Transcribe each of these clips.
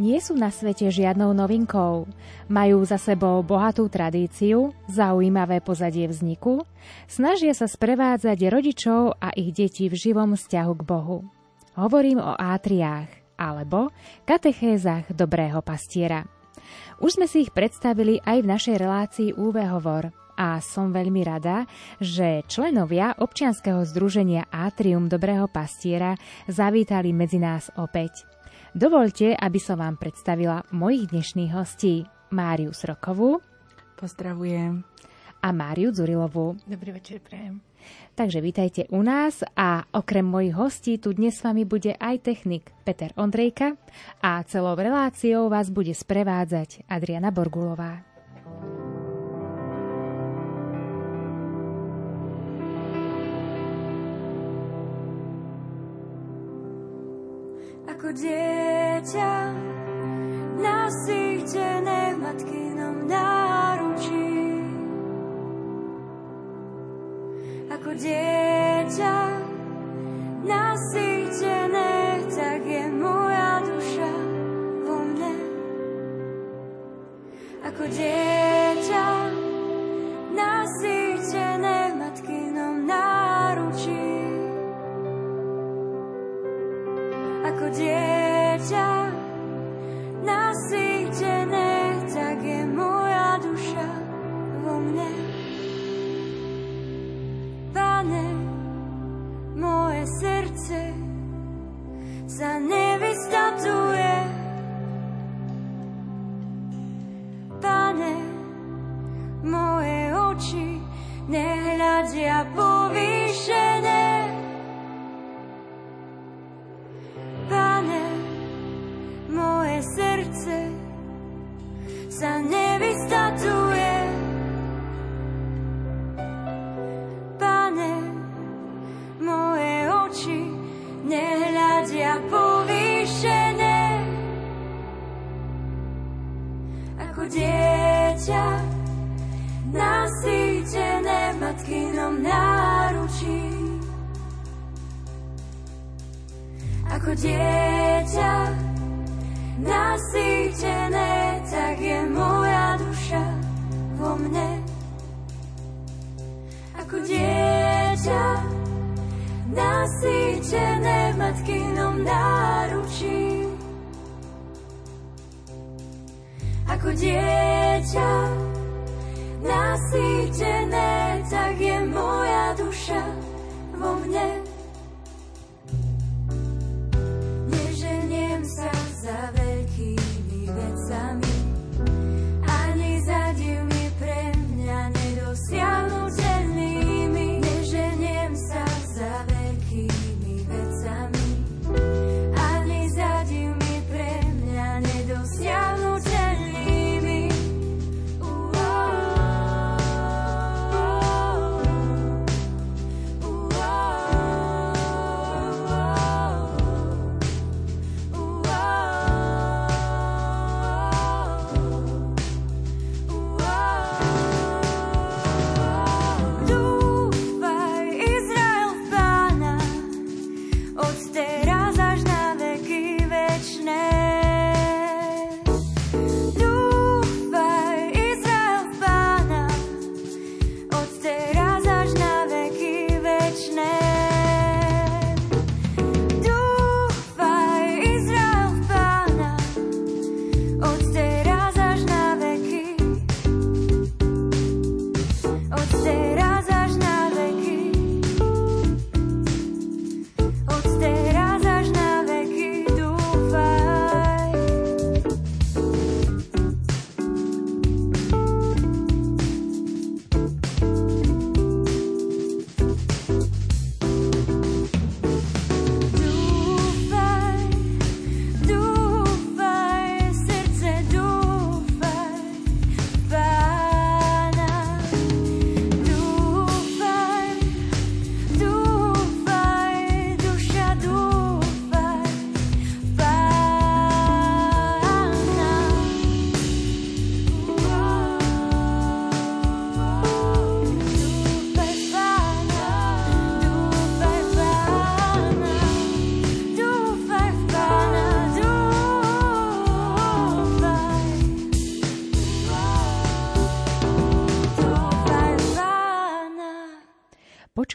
nie sú na svete žiadnou novinkou. Majú za sebou bohatú tradíciu, zaujímavé pozadie vzniku, snažia sa sprevádzať rodičov a ich deti v živom vzťahu k Bohu. Hovorím o átriách alebo katechézach dobrého pastiera. Už sme si ich predstavili aj v našej relácii UV Hovor a som veľmi rada, že členovia občianskeho združenia Atrium Dobrého pastiera zavítali medzi nás opäť. Dovolte, aby som vám predstavila mojich dnešných hostí. Máriu Srokovú. Pozdravujem. A Máriu Zurilovú. Dobrý večer, prajem. Takže vítajte u nás a okrem mojich hostí tu dnes s vami bude aj technik Peter Ondrejka a celou reláciou vás bude sprevádzať Adriana Borgulová. Ako dieťa nasýtené v matkinom náručí. Ako dieťa nasýtené, tak je moja duša vo mne. Ako dieťa ako dieťa nasýtené,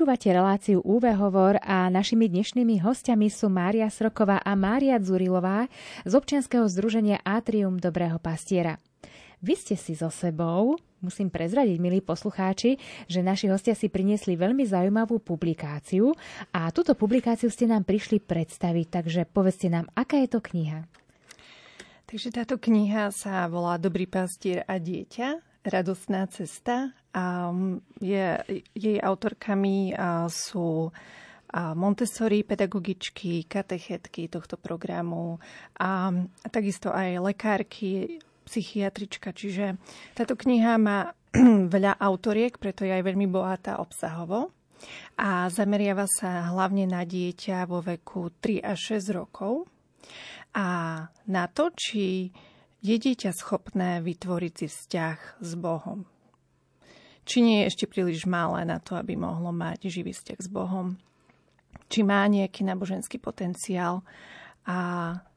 Počúvate reláciu UV Hovor a našimi dnešnými hostiami sú Mária Sroková a Mária Dzurilová z občianskeho združenia Atrium Dobrého pastiera. Vy ste si so sebou, musím prezradiť, milí poslucháči, že naši hostia si priniesli veľmi zaujímavú publikáciu a túto publikáciu ste nám prišli predstaviť, takže povedzte nám, aká je to kniha. Takže táto kniha sa volá Dobrý pastier a dieťa radostná cesta a je, jej autorkami sú Montessori, pedagogičky, katechetky tohto programu a, a takisto aj lekárky, psychiatrička. Čiže táto kniha má veľa autoriek, preto je aj veľmi bohatá obsahovo a zameriava sa hlavne na dieťa vo veku 3 až 6 rokov a na to, či je dieťa schopné vytvoriť si vzťah s Bohom? Či nie je ešte príliš malé na to, aby mohlo mať živý vzťah s Bohom? Či má nejaký náboženský potenciál a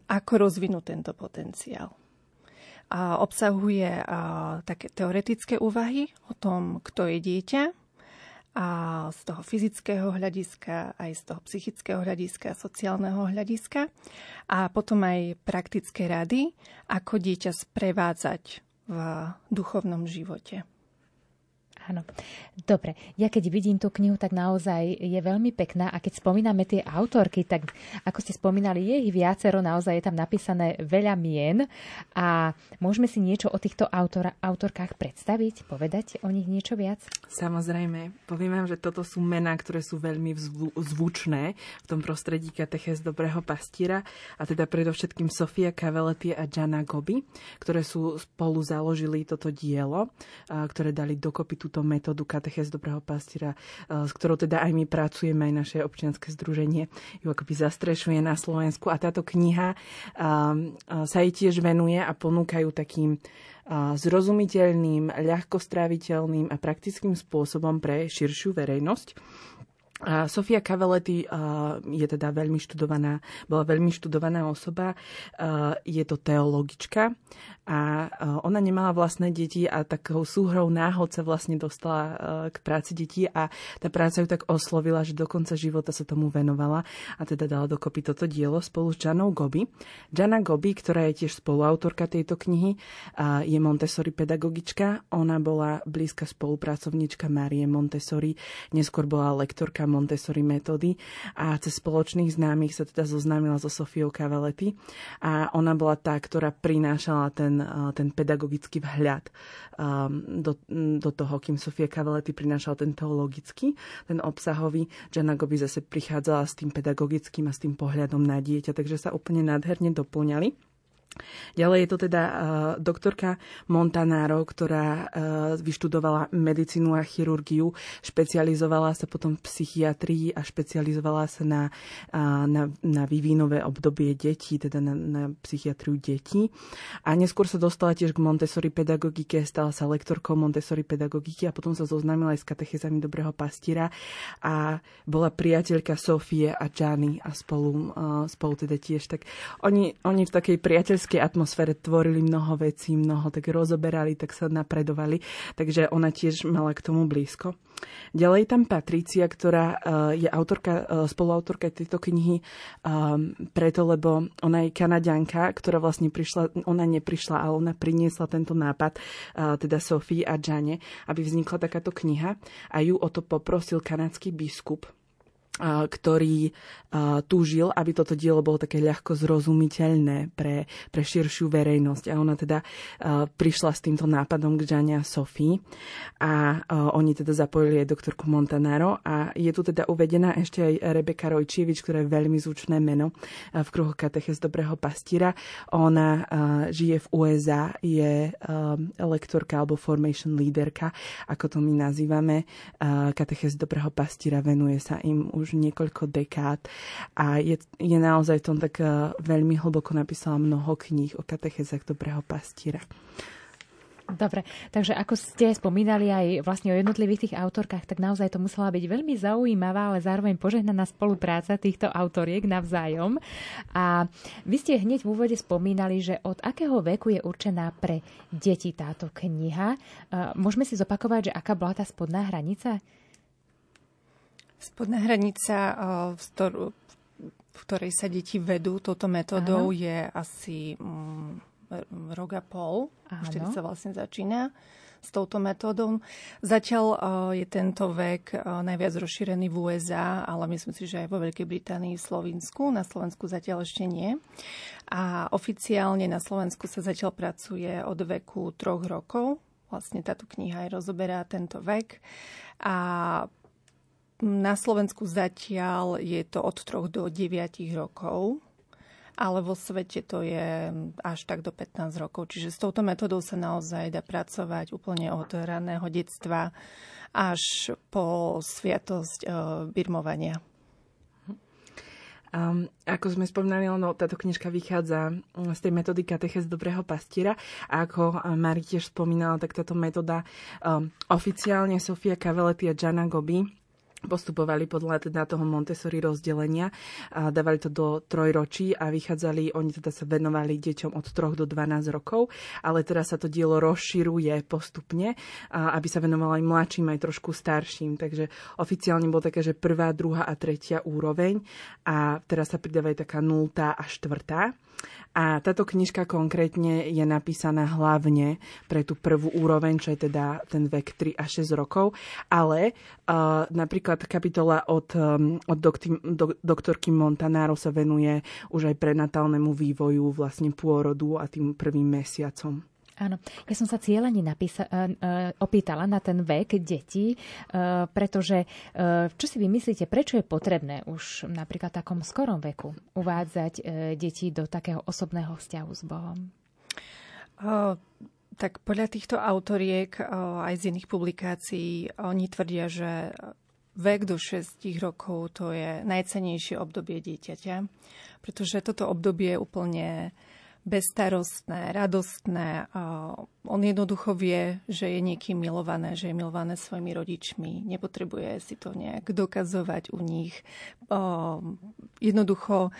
ako rozvinúť tento potenciál? A obsahuje a, také teoretické úvahy o tom, kto je dieťa, a z toho fyzického hľadiska, aj z toho psychického hľadiska, sociálneho hľadiska a potom aj praktické rady, ako dieťa sprevádzať v duchovnom živote. Áno. Dobre, ja keď vidím tú knihu, tak naozaj je veľmi pekná a keď spomíname tie autorky, tak ako ste spomínali, je ich viacero, naozaj je tam napísané veľa mien a môžeme si niečo o týchto autor, autorkách predstaviť, povedať o nich niečo viac? Samozrejme, poviem vám, že toto sú mená, ktoré sú veľmi vzvu, zvučné v tom prostredí Kateches Dobrého pastíra a teda predovšetkým Sofia Caveletti a Jana Gobi, ktoré sú spolu založili toto dielo, ktoré dali dokopy túto túto metódu katechez dobrého pastiera, eh, s ktorou teda aj my pracujeme, aj naše občianske združenie ju akoby zastrešuje na Slovensku. A táto kniha eh, eh, sa jej tiež venuje a ponúkajú takým zrozumiteľným, ľahko stráviteľným a praktickým spôsobom pre širšiu verejnosť. Sofia Cavaletti je teda veľmi študovaná, bola veľmi študovaná osoba, je to teologička a ona nemala vlastné deti a takou súhrou náhod sa vlastne dostala k práci detí a tá práca ju tak oslovila, že do konca života sa tomu venovala a teda dala dokopy toto dielo spolu s Janou Gobi. Jana Gobi, ktorá je tiež spoluautorka tejto knihy, je Montessori pedagogička. Ona bola blízka spolupracovníčka Marie Montessori, neskôr bola lektorka Montessori metódy a cez spoločných známych sa teda zoznámila so Sofiou Cavaletti a ona bola tá, ktorá prinášala ten ten, pedagogický vhľad do, do toho, kým Sofia Cavaletti prinášala ten teologický, ten obsahový. Jana Gobi zase prichádzala s tým pedagogickým a s tým pohľadom na dieťa, takže sa úplne nádherne doplňali. Ďalej je to teda uh, doktorka Montanaro, ktorá uh, vyštudovala medicínu a chirurgiu, špecializovala sa potom v psychiatrii a špecializovala sa na, uh, na, na vývinové obdobie detí, teda na, na psychiatriu detí. A neskôr sa dostala tiež k Montessori pedagogike, stala sa lektorkou Montessori pedagogiky a potom sa zoznámila aj s katechezami Dobrého pastíra a bola priateľka Sofie a Gianni a spolu, uh, spolu teda tiež. Tak oni, oni v takej priateľskej detskej atmosfére tvorili mnoho vecí, mnoho tak rozoberali, tak sa napredovali, takže ona tiež mala k tomu blízko. Ďalej tam Patricia, ktorá eh, je autorka, eh, spoluautorka tejto knihy ehm, preto, lebo ona je kanadianka, ktorá vlastne prišla, ona neprišla, ale ona priniesla tento nápad, eh, teda Sofii a Jane, aby vznikla takáto kniha. A ju o to poprosil kanadský biskup, ktorý túžil, aby toto dielo bolo také ľahko zrozumiteľné pre, pre širšiu verejnosť. A ona teda prišla s týmto nápadom k Žania Sofii a oni teda zapojili aj doktorku Montanaro a je tu teda uvedená ešte aj Rebeka Rojčievič, ktorá je veľmi zvučné meno v kruhu Kateches Dobrého pastíra. Ona žije v USA, je lektorka alebo formation leaderka, ako to my nazývame. Kateches Dobrého pastíra venuje sa im už už niekoľko dekád a je, je naozaj tom tak veľmi hlboko napísala mnoho kníh o katechezách dobrého pastíra. Dobre, takže ako ste spomínali aj vlastne o jednotlivých tých autorkách, tak naozaj to musela byť veľmi zaujímavá, ale zároveň požehnaná spolupráca týchto autoriek navzájom. A vy ste hneď v úvode spomínali, že od akého veku je určená pre deti táto kniha. Môžeme si zopakovať, že aká bola tá spodná hranica? Spodná hranica, v, stor- v ktorej sa deti vedú touto metodou, Áno. je asi mm, rok a pol. Vtedy sa vlastne začína s touto metódou. Zatiaľ uh, je tento vek uh, najviac rozšírený v USA, ale myslím si, že aj vo Veľkej Británii, v Slovensku. Na Slovensku zatiaľ ešte nie. A oficiálne na Slovensku sa zatiaľ pracuje od veku troch rokov. Vlastne táto kniha aj rozoberá tento vek. A na Slovensku zatiaľ je to od troch do 9 rokov ale vo svete to je až tak do 15 rokov. Čiže s touto metodou sa naozaj dá pracovať úplne od raného detstva až po sviatosť uh, birmovania. Um, ako sme spomínali, no, táto knižka vychádza mm, z tej metódy kateches dobrého pastiera a ako Mari tiež spomínala, tak táto metóda um, oficiálne Sofia Caveletti a Gianna Gobi postupovali podľa teda toho Montessori rozdelenia a dávali to do trojročí a vychádzali, oni teda sa venovali deťom od 3 do 12 rokov, ale teraz sa to dielo rozširuje postupne, aby sa venovalo aj mladším, aj trošku starším. Takže oficiálne bolo také, že prvá, druhá a tretia úroveň a teraz sa pridávajú taká nultá a štvrtá. A táto knižka konkrétne je napísaná hlavne pre tú prvú úroveň, čo je teda ten vek 3 až 6 rokov, ale uh, napríklad kapitola od, um, od dokty, do, doktorky Montanaro sa venuje už aj prenatálnemu vývoju vlastne pôrodu a tým prvým mesiacom. Áno, ja som sa cieľene napísa- uh, opýtala na ten vek detí, uh, pretože čo si vy prečo je potrebné už napríklad v takom skorom veku uvádzať deti do takého osobného vzťahu s Bohom? Uh, tak podľa týchto autoriek uh, aj z iných publikácií oni tvrdia, že vek do 6 rokov to je najcenejšie obdobie dieťaťa, pretože toto obdobie je úplne bezstarostné, radostné. On jednoducho vie, že je niekým milované, že je milované svojimi rodičmi. Nepotrebuje si to nejak dokazovať u nich. Jednoducho,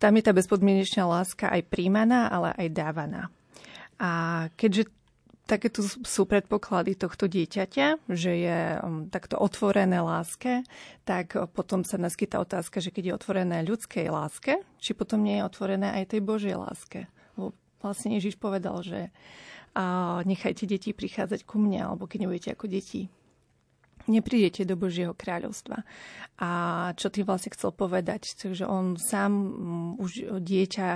tam je tá bezpodmienečná láska aj príjmaná, ale aj dávaná. A keďže takéto sú predpoklady tohto dieťaťa, že je um, takto otvorené láske, tak potom sa naskytá otázka, že keď je otvorené ľudskej láske, či potom nie je otvorené aj tej Božej láske. Lebo vlastne Ježiš povedal, že nechajte deti prichádzať ku mne, alebo keď nebudete ako deti, neprídete do Božieho kráľovstva. A čo tým vlastne chcel povedať? Takže on sám um, už dieťa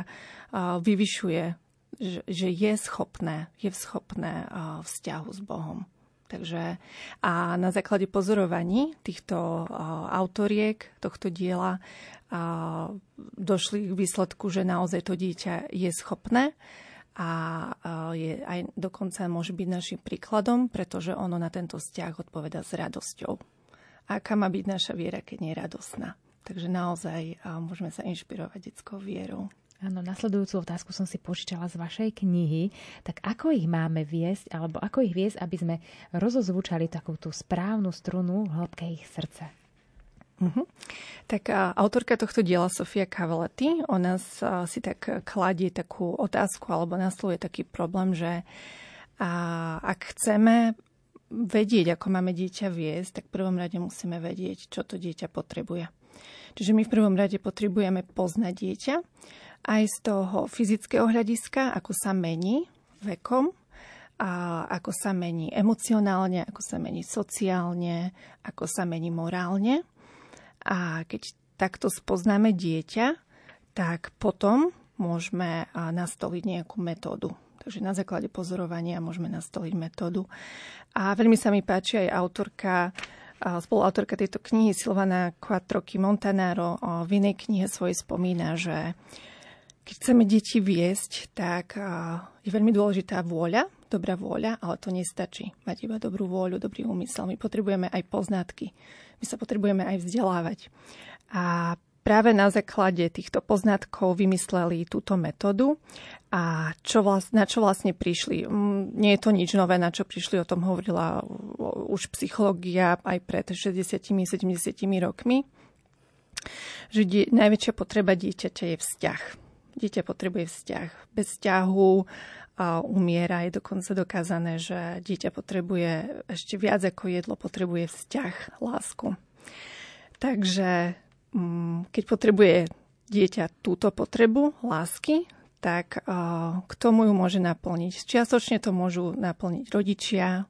vyvyšuje že, že je schopné, je schopné vzťahu s Bohom. Takže a na základe pozorovaní týchto autoriek tohto diela došli k výsledku, že naozaj to dieťa je schopné a je aj dokonca môže byť našim príkladom, pretože ono na tento vzťah odpoveda s radosťou. Aká má byť naša viera, keď nie je radosná? Takže naozaj môžeme sa inšpirovať detskou vierou. Áno, nasledujúcu otázku som si požičala z vašej knihy. Tak ako ich máme viesť, alebo ako ich viesť, aby sme rozozvučali takú tú správnu strunu v hĺbke ich srdce? Uh-huh. Tak a, autorka tohto diela, Sofia Cavaletti, ona a, si tak kladie takú otázku alebo nasluje taký problém, že a, ak chceme vedieť, ako máme dieťa viesť, tak v prvom rade musíme vedieť, čo to dieťa potrebuje. Čiže my v prvom rade potrebujeme poznať dieťa aj z toho fyzického hľadiska, ako sa mení vekom, a ako sa mení emocionálne, ako sa mení sociálne, ako sa mení morálne. A keď takto spoznáme dieťa, tak potom môžeme nastoliť nejakú metódu. Takže na základe pozorovania môžeme nastoliť metódu. A veľmi sa mi páči aj autorka, spoluautorka tejto knihy Silvana Quattrochi Montanaro v inej knihe svojej spomína, že keď chceme deti viesť, tak je veľmi dôležitá vôľa, dobrá vôľa, ale to nestačí. Mať iba dobrú vôľu, dobrý úmysel. My potrebujeme aj poznatky. My sa potrebujeme aj vzdelávať. A práve na základe týchto poznatkov vymysleli túto metódu a čo vlast, na čo vlastne prišli. Nie je to nič nové, na čo prišli, o tom hovorila už psychológia aj pred 60-70 rokmi, že die, najväčšia potreba dieťaťa je vzťah Dieťa potrebuje vzťah. Bez vzťahu a umiera. Je dokonca dokázané, že dieťa potrebuje ešte viac ako jedlo, potrebuje vzťah, lásku. Takže mm, keď potrebuje dieťa túto potrebu lásky, tak k tomu ju môže naplniť. Čiastočne to môžu naplniť rodičia,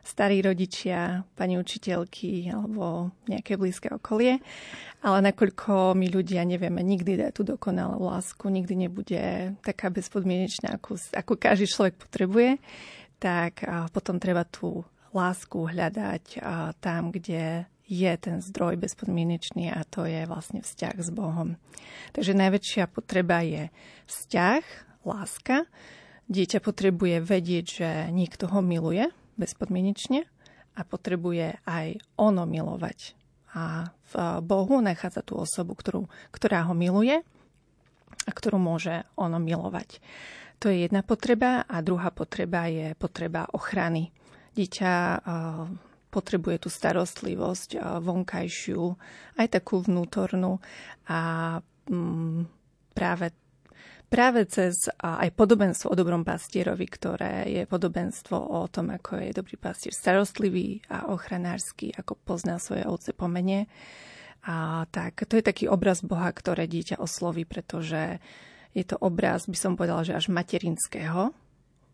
starí rodičia, pani učiteľky alebo nejaké blízke okolie. Ale nakoľko my ľudia nevieme nikdy dať tú dokonalú lásku, nikdy nebude taká bezpodmienečná, ako, ako každý človek potrebuje, tak potom treba tú lásku hľadať tam, kde je ten zdroj bezpodmienečný a to je vlastne vzťah s Bohom. Takže najväčšia potreba je vzťah, láska. Dieťa potrebuje vedieť, že niekto ho miluje bezpodmienečne a potrebuje aj ono milovať. A v Bohu nachádza tú osobu, ktorú, ktorá ho miluje a ktorú môže ono milovať. To je jedna potreba a druhá potreba je potreba ochrany. Dieťa potrebuje tú starostlivosť vonkajšiu, aj takú vnútornú a mm, práve práve cez aj podobenstvo o dobrom pastierovi, ktoré je podobenstvo o tom, ako je dobrý pastier starostlivý a ochranársky, ako pozná svoje ovce po mene. A tak to je taký obraz Boha, ktoré dieťa osloví, pretože je to obraz, by som povedala, že až materinského,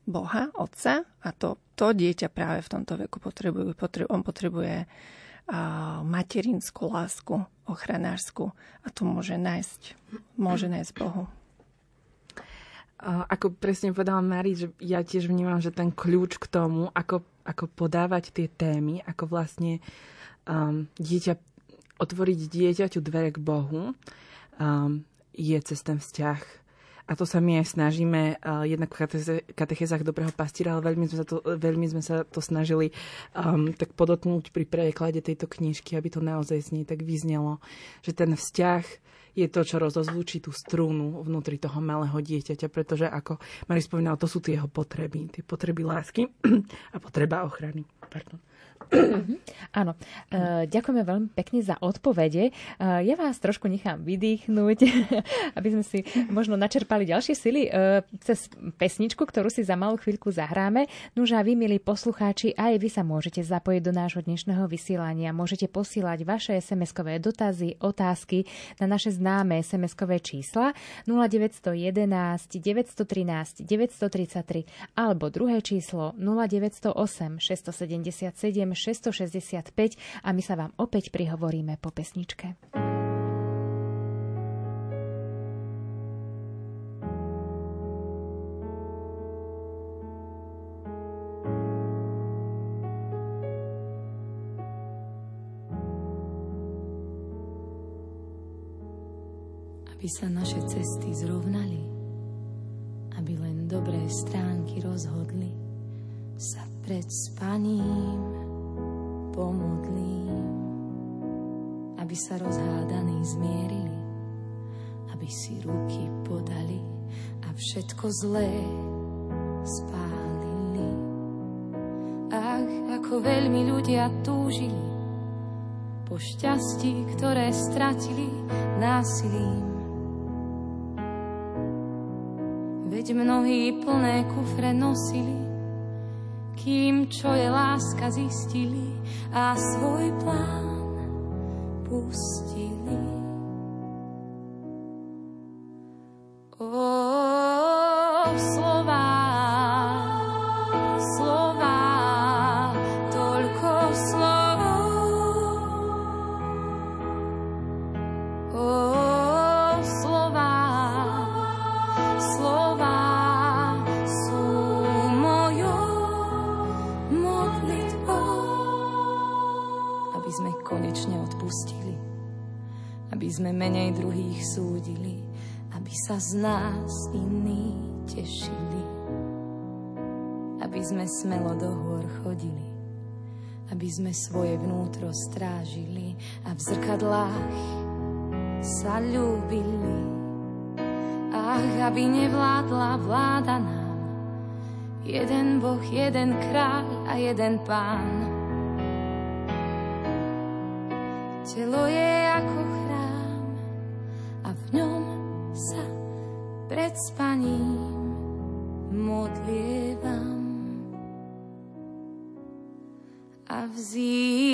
Boha, Otca a to, to dieťa práve v tomto veku potrebuje, potrebuje on potrebuje a, materinskú lásku, ochranársku a to môže nájsť, môže nájsť Bohu. Ako presne povedala Mari, že ja tiež vnímam, že ten kľúč k tomu, ako, ako podávať tie témy, ako vlastne um, dieťa, otvoriť dieťaťu dvere k Bohu, um, je cez ten vzťah. A to sa my aj snažíme uh, jednak v katechezách dobrého pastiera, ale veľmi sme sa to, veľmi sme sa to snažili um, tak podotknúť pri preklade tejto knižky, aby to naozaj z nej tak vyznelo, že ten vzťah je to, čo rozozvučí tú strúnu vnútri toho malého dieťaťa, pretože ako Mari spomínal, to sú tie jeho potreby, tie potreby lásky a potreba ochrany. Pardon. Áno, e, ďakujeme veľmi pekne za odpovede. E, ja vás trošku nechám vydýchnuť, aby sme si možno načerpali ďalšie sily e, cez pesničku, ktorú si za malú chvíľku zahráme. Nuž a vy, milí poslucháči, aj vy sa môžete zapojiť do nášho dnešného vysielania. Môžete posílať vaše SMS-kové dotazy, otázky na naše známe SMS-kové čísla 0911 913 933 alebo druhé číslo 0908 677 665 a my sa vám opäť prihovoríme po pesničke. aby sa naše cesty zrovnali, aby len dobré stránky rozhodli sa pred spaním pomodlím, aby sa rozhádaní zmierili, aby si ruky podali a všetko zlé spálili. Ach, ako veľmi ľudia túžili po šťastí, ktoré stratili násilím. Veď mnohí plné kufre nosili kým čo je láska zistili a svoj plán pustili. Sa z nás iní tešili, aby sme smelo do hôr chodili, aby sme svoje vnútro strážili a v zrkadlách sa ľúbili. Ach, aby nevládla vláda nám, jeden Boh, jeden kráľ a jeden pán. Telo je pred spaním modlievam a vzývam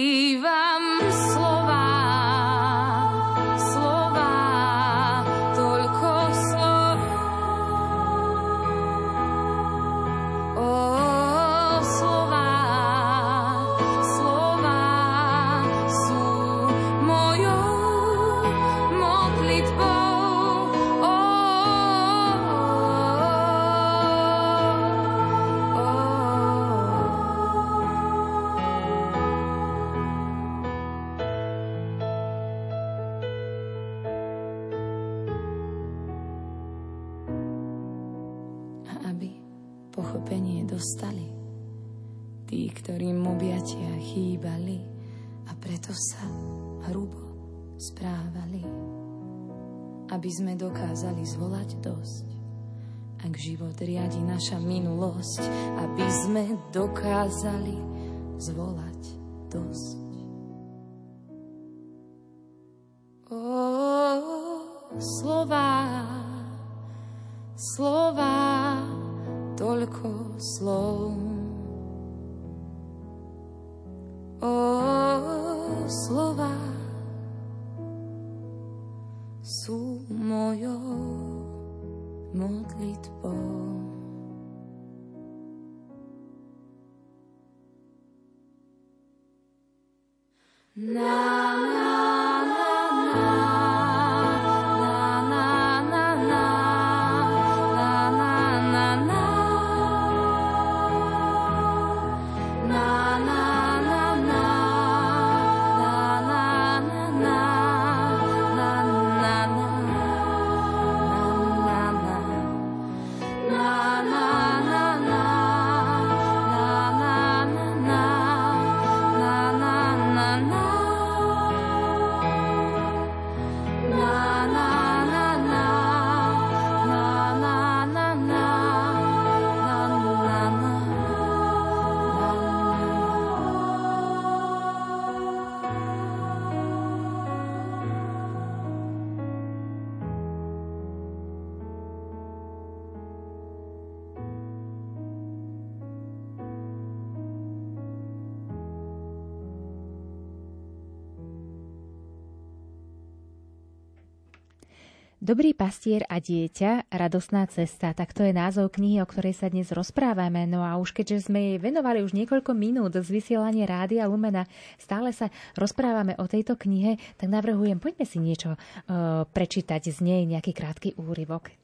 sme dokázali zvolať dosť. Ak život riadi naša minulosť, aby sme dokázali Dobrý pastier a dieťa, radosná cesta, tak to je názov knihy, o ktorej sa dnes rozprávame. No a už keďže sme jej venovali už niekoľko minút z vysielania Rádia Lumena, stále sa rozprávame o tejto knihe, tak navrhujem, poďme si niečo uh, prečítať z nej, nejaký krátky úryvok.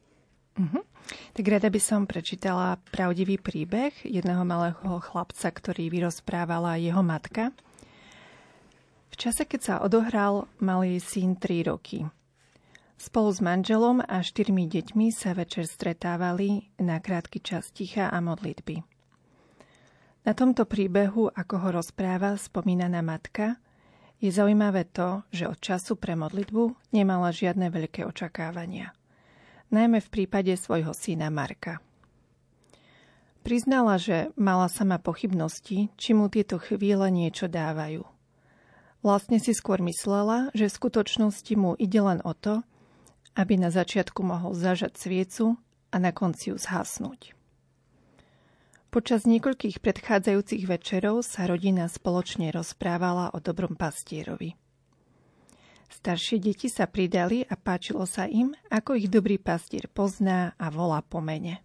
Uh-huh. Tak rada by som prečítala pravdivý príbeh jedného malého chlapca, ktorý vyrozprávala jeho matka. V čase, keď sa odohral, mal jej syn 3 roky. Spolu s manželom a štyrmi deťmi sa večer stretávali na krátky čas ticha a modlitby. Na tomto príbehu, ako ho rozpráva spomínaná matka, je zaujímavé to, že od času pre modlitbu nemala žiadne veľké očakávania. Najmä v prípade svojho syna Marka. Priznala, že mala sama pochybnosti, či mu tieto chvíle niečo dávajú. Vlastne si skôr myslela, že v skutočnosti mu ide len o to, aby na začiatku mohol zažať sviecu a na konci ju zhasnúť. Počas niekoľkých predchádzajúcich večerov sa rodina spoločne rozprávala o dobrom pastierovi. Staršie deti sa pridali a páčilo sa im, ako ich dobrý pastier pozná a volá po mene.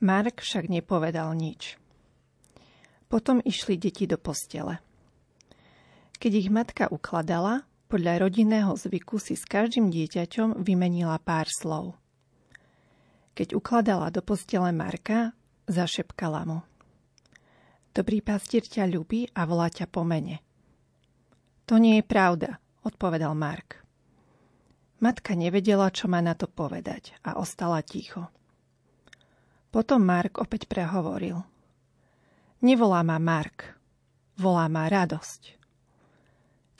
Mark však nepovedal nič. Potom išli deti do postele. Keď ich matka ukladala, podľa rodinného zvyku si s každým dieťaťom vymenila pár slov. Keď ukladala do postele Marka, zašepkala mu. Dobrý pastier ťa ľubí a volá ťa po mene. To nie je pravda, odpovedal Mark. Matka nevedela, čo má na to povedať a ostala ticho. Potom Mark opäť prehovoril. Nevolá ma Mark, volá ma radosť.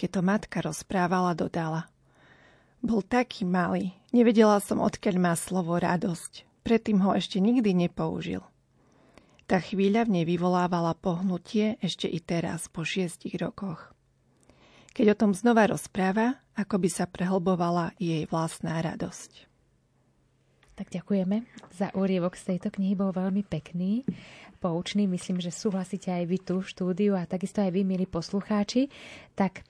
Keď to matka rozprávala, dodala. Bol taký malý, nevedela som, odkiaľ má slovo radosť. Predtým ho ešte nikdy nepoužil. Tá chvíľa v nej vyvolávala pohnutie ešte i teraz, po šiestich rokoch. Keď o tom znova rozpráva, ako by sa prehlbovala jej vlastná radosť. Tak ďakujeme za úrievok z tejto knihy, bol veľmi pekný, poučný. Myslím, že súhlasíte aj vy tu v štúdiu a takisto aj vy, milí poslucháči. Tak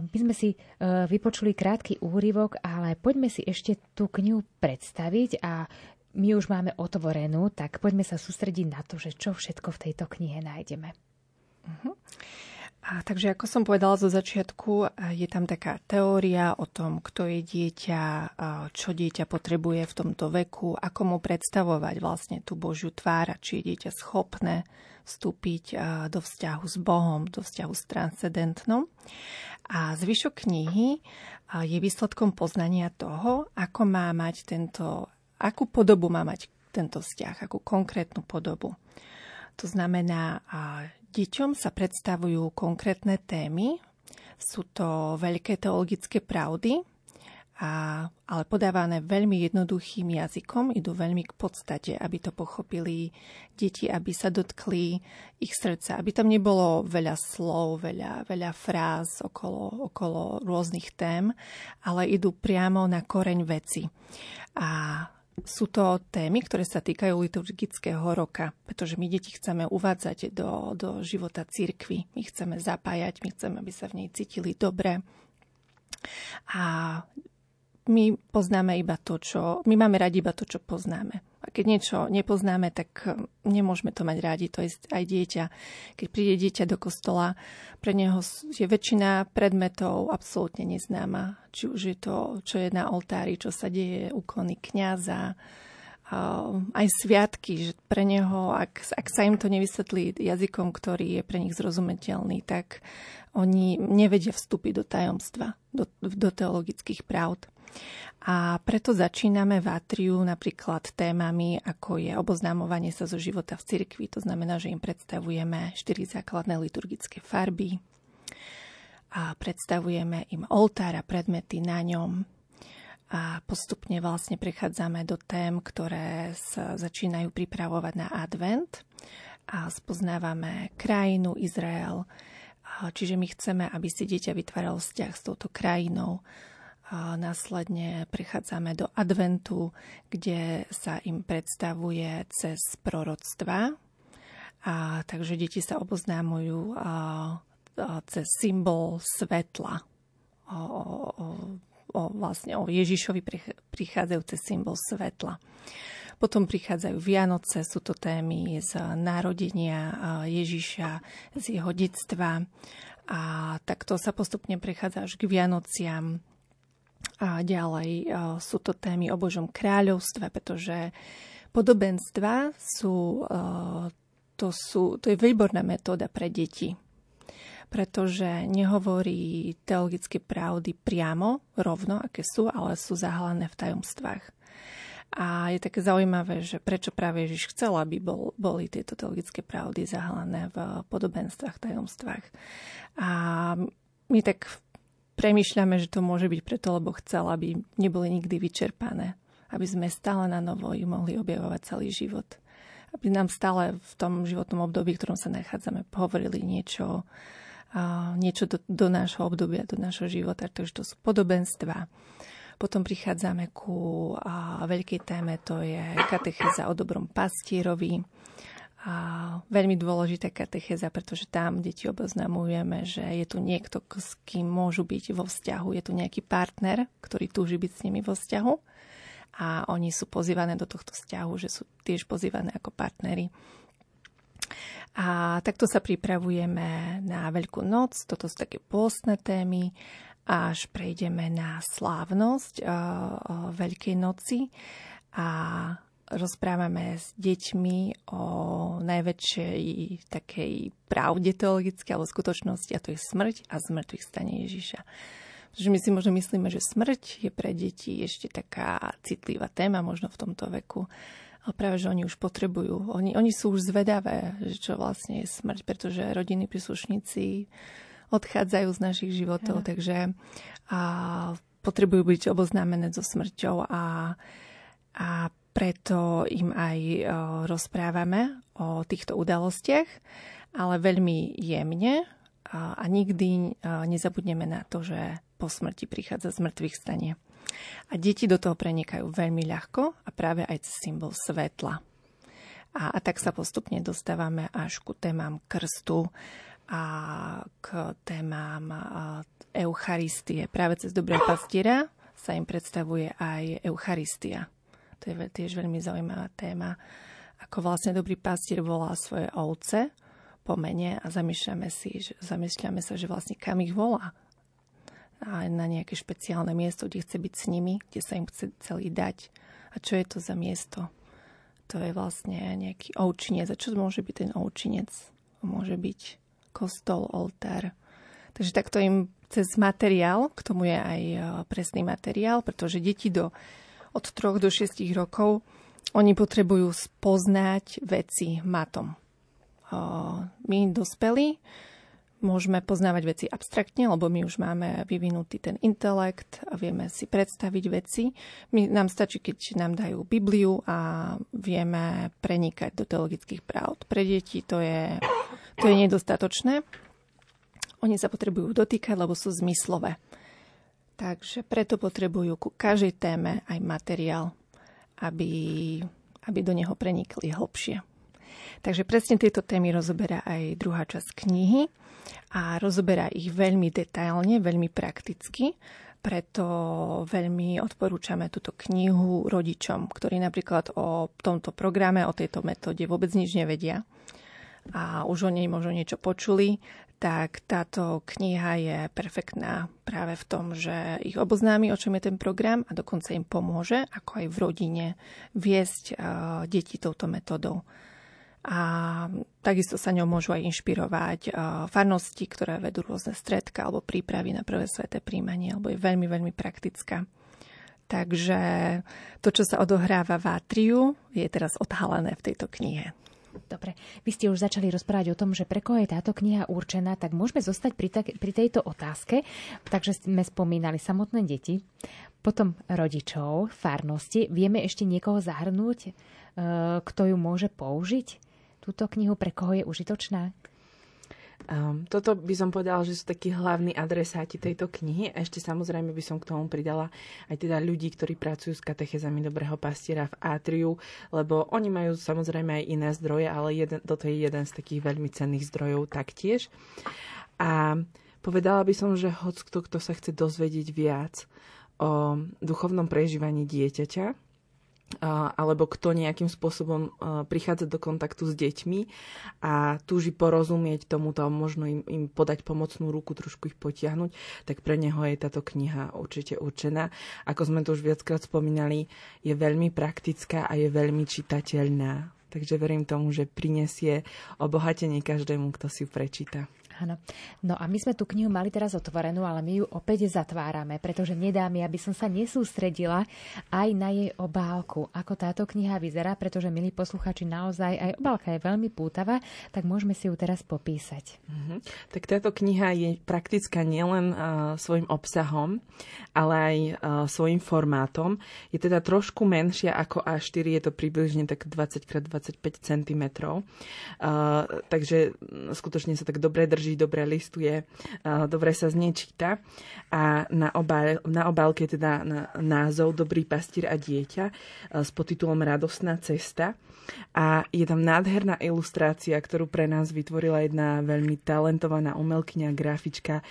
my sme si eh, vypočuli krátky úryvok, ale poďme si ešte tú knihu predstaviť a my už máme otvorenú, tak poďme sa sústrediť na to, že čo všetko v tejto knihe nájdeme. Uh-huh. A takže ako som povedala zo začiatku, je tam taká teória o tom, kto je dieťa, čo dieťa potrebuje v tomto veku, ako mu predstavovať vlastne tú Božiu tvár, či je dieťa schopné vstúpiť do vzťahu s Bohom, do vzťahu s transcendentnom. A zvyšok knihy je výsledkom poznania toho, ako má mať tento, akú podobu má mať tento vzťah, akú konkrétnu podobu. To znamená, deťom sa predstavujú konkrétne témy, sú to veľké teologické pravdy, a, ale podávané veľmi jednoduchým jazykom, idú veľmi k podstate, aby to pochopili deti, aby sa dotkli ich srdca, aby tam nebolo veľa slov, veľa, veľa fráz okolo, okolo rôznych tém, ale idú priamo na koreň veci. A sú to témy, ktoré sa týkajú liturgického roka, pretože my deti chceme uvádzať do, do života církvy. My chceme zapájať, my chceme, aby sa v nej cítili dobre. A my poznáme iba to, čo... My máme radi iba to, čo poznáme. A keď niečo nepoznáme, tak hm, nemôžeme to mať rádi. To je aj dieťa. Keď príde dieťa do kostola, pre neho je väčšina predmetov absolútne neznáma. Či už je to, čo je na oltári, čo sa deje, úkony kniaza, aj sviatky, že pre neho, ak, ak sa im to nevysvetlí jazykom, ktorý je pre nich zrozumiteľný, tak oni nevedia vstúpiť do tajomstva, do, do teologických pravd. A preto začíname v Atriu napríklad témami, ako je oboznámovanie sa zo života v cirkvi. To znamená, že im predstavujeme štyri základné liturgické farby a predstavujeme im oltár a predmety na ňom. A postupne vlastne prechádzame do tém, ktoré sa začínajú pripravovať na advent a spoznávame krajinu Izrael. Čiže my chceme, aby si dieťa vytváralo vzťah s touto krajinou, a následne prichádzame do adventu, kde sa im predstavuje cez proroctva. A, takže deti sa oboznámujú a, a, cez symbol svetla. O, o, o, vlastne o Ježišovi prichádzajú cez symbol svetla. Potom prichádzajú Vianoce, sú to témy z narodenia Ježiša, z jeho detstva. A takto sa postupne prechádza až k Vianociam, a ďalej sú to témy o Božom kráľovstve, pretože podobenstva sú, to, sú, to je výborná metóda pre deti, pretože nehovorí teologické pravdy priamo, rovno, aké sú, ale sú zahalené v tajomstvách. A je také zaujímavé, že prečo práve Ježiš chcel, aby bol, boli tieto teologické pravdy zahalené v podobenstvách, tajomstvách. A my tak premýšľame, že to môže byť preto, lebo chcel, aby neboli nikdy vyčerpané. Aby sme stále na novo ich mohli objavovať celý život. Aby nám stále v tom životnom období, v ktorom sa nachádzame, hovorili niečo, niečo do, do nášho obdobia, do nášho života. Takže to sú podobenstva. Potom prichádzame ku veľkej téme, to je katecheza o dobrom pastierovi a veľmi dôležitá katecheza, pretože tam deti oboznamujeme, že je tu niekto, s kým môžu byť vo vzťahu, je tu nejaký partner, ktorý túži byť s nimi vo vzťahu. A oni sú pozývané do tohto vzťahu, že sú tiež pozývané ako partnery. A takto sa pripravujeme na Veľkú noc, toto sú také pôstne témy, až prejdeme na slávnosť uh, uh, Veľkej noci. A rozprávame s deťmi o najväčšej takej pravde teologickej alebo skutočnosti a to je smrť a zmrtvých stane Ježiša. Pretože my si možno myslíme, že smrť je pre deti ešte taká citlivá téma možno v tomto veku. Ale práve, že oni už potrebujú. Oni, oni sú už zvedavé, že čo vlastne je smrť, pretože rodiny príslušníci odchádzajú z našich životov, ja. takže a, potrebujú byť oboznámené so smrťou a, a preto im aj e, rozprávame o týchto udalostiach, ale veľmi jemne a nikdy e, nezabudneme na to, že po smrti prichádza z mŕtvych stane. A deti do toho prenikajú veľmi ľahko a práve aj cez symbol svetla. A, a tak sa postupne dostávame až ku témam krstu a k témam e, Eucharistie. Práve cez dobrého pastiera sa im predstavuje aj Eucharistia. To je tiež veľmi zaujímavá téma. Ako vlastne dobrý pastier volá svoje ovce po mene a zamýšľame, si, že, zamýšľame sa, že vlastne kam ich volá. A na nejaké špeciálne miesto, kde chce byť s nimi, kde sa im chce celý dať. A čo je to za miesto? To je vlastne nejaký oučinec. A čo môže byť ten oučinec? Môže byť kostol, oltár. Takže takto im cez materiál, k tomu je aj presný materiál, pretože deti do od 3 do 6 rokov oni potrebujú spoznať veci matom. My dospelí môžeme poznávať veci abstraktne, lebo my už máme vyvinutý ten intelekt a vieme si predstaviť veci. My, nám stačí, keď nám dajú Bibliu a vieme prenikať do teologických pravd. Pre deti to je, to je nedostatočné. Oni sa potrebujú dotýkať, lebo sú zmyslové. Takže preto potrebujú ku každej téme aj materiál, aby, aby do neho prenikli hlbšie. Takže presne tieto témy rozoberá aj druhá časť knihy a rozoberá ich veľmi detailne, veľmi prakticky. Preto veľmi odporúčame túto knihu rodičom, ktorí napríklad o tomto programe, o tejto metóde vôbec nič nevedia a už o nej možno niečo počuli, tak táto kniha je perfektná práve v tom, že ich oboznámi, o čom je ten program a dokonca im pomôže, ako aj v rodine, viesť uh, deti touto metodou. A takisto sa ňou môžu aj inšpirovať uh, farnosti, ktoré vedú rôzne stredka alebo prípravy na prvé sveté príjmanie, alebo je veľmi, veľmi praktická. Takže to, čo sa odohráva v Atriu, je teraz odhalené v tejto knihe. Dobre, vy ste už začali rozprávať o tom, že pre koho je táto kniha určená, tak môžeme zostať pri, tak, pri tejto otázke. Takže sme spomínali samotné deti, potom rodičov, farnosti. Vieme ešte niekoho zahrnúť, e, kto ju môže použiť? Túto knihu pre koho je užitočná? Um, toto by som povedala, že sú takí hlavní adresáti tejto knihy. A ešte samozrejme by som k tomu pridala aj teda ľudí, ktorí pracujú s katechezami Dobrého pastiera v Atriu, lebo oni majú samozrejme aj iné zdroje, ale jeden, toto je jeden z takých veľmi cenných zdrojov taktiež. A povedala by som, že hoc kto, kto sa chce dozvedieť viac o duchovnom prežívaní dieťaťa, alebo kto nejakým spôsobom prichádza do kontaktu s deťmi a túži porozumieť tomuto a možno im, im podať pomocnú ruku, trošku ich potiahnuť, tak pre neho je táto kniha určite určená. Ako sme to už viackrát spomínali, je veľmi praktická a je veľmi čitateľná. Takže verím tomu, že prinesie obohatenie každému, kto si ju prečíta. Áno. No a my sme tú knihu mali teraz otvorenú, ale my ju opäť zatvárame, pretože nedá mi, aby som sa nesústredila aj na jej obálku, ako táto kniha vyzerá, pretože, milí posluchači, naozaj aj obálka je veľmi pútavá, tak môžeme si ju teraz popísať. Uh-huh. Tak táto kniha je praktická nielen uh, svojim obsahom, ale aj uh, svojim formátom. Je teda trošku menšia ako A4, je to približne tak 20x25 cm. Uh, takže skutočne sa tak dobre drží drží, dobre listuje, dobre sa znečíta. A na, obál, na obálke teda názov Dobrý pastír a dieťa s podtitulom Radostná cesta. A je tam nádherná ilustrácia, ktorú pre nás vytvorila jedna veľmi talentovaná umelkyňa, grafička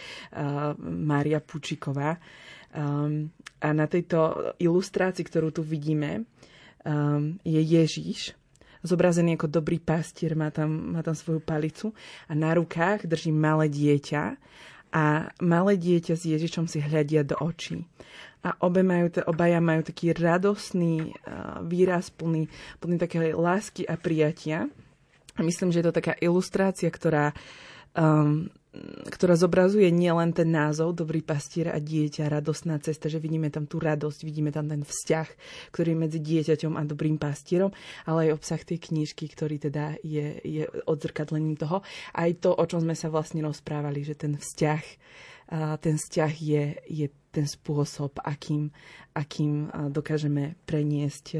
Mária Pučiková. Um, a na tejto ilustrácii, ktorú tu vidíme, um, je Ježíš, zobrazený ako dobrý pastier, má tam, má tam svoju palicu a na rukách drží malé dieťa a malé dieťa s Ježišom si hľadia do očí. A obe majú, obaja majú taký radosný výraz plný, plný také lásky a prijatia. A myslím, že je to taká ilustrácia, ktorá um, ktorá zobrazuje nielen ten názov Dobrý pastier a dieťa, radostná cesta, že vidíme tam tú radosť, vidíme tam ten vzťah, ktorý je medzi dieťaťom a dobrým pastierom, ale aj obsah tej knižky, ktorý teda je, je odzrkadlením toho. Aj to, o čom sme sa vlastne rozprávali, že ten vzťah, ten vzťah je, je ten spôsob, akým, akým dokážeme preniesť,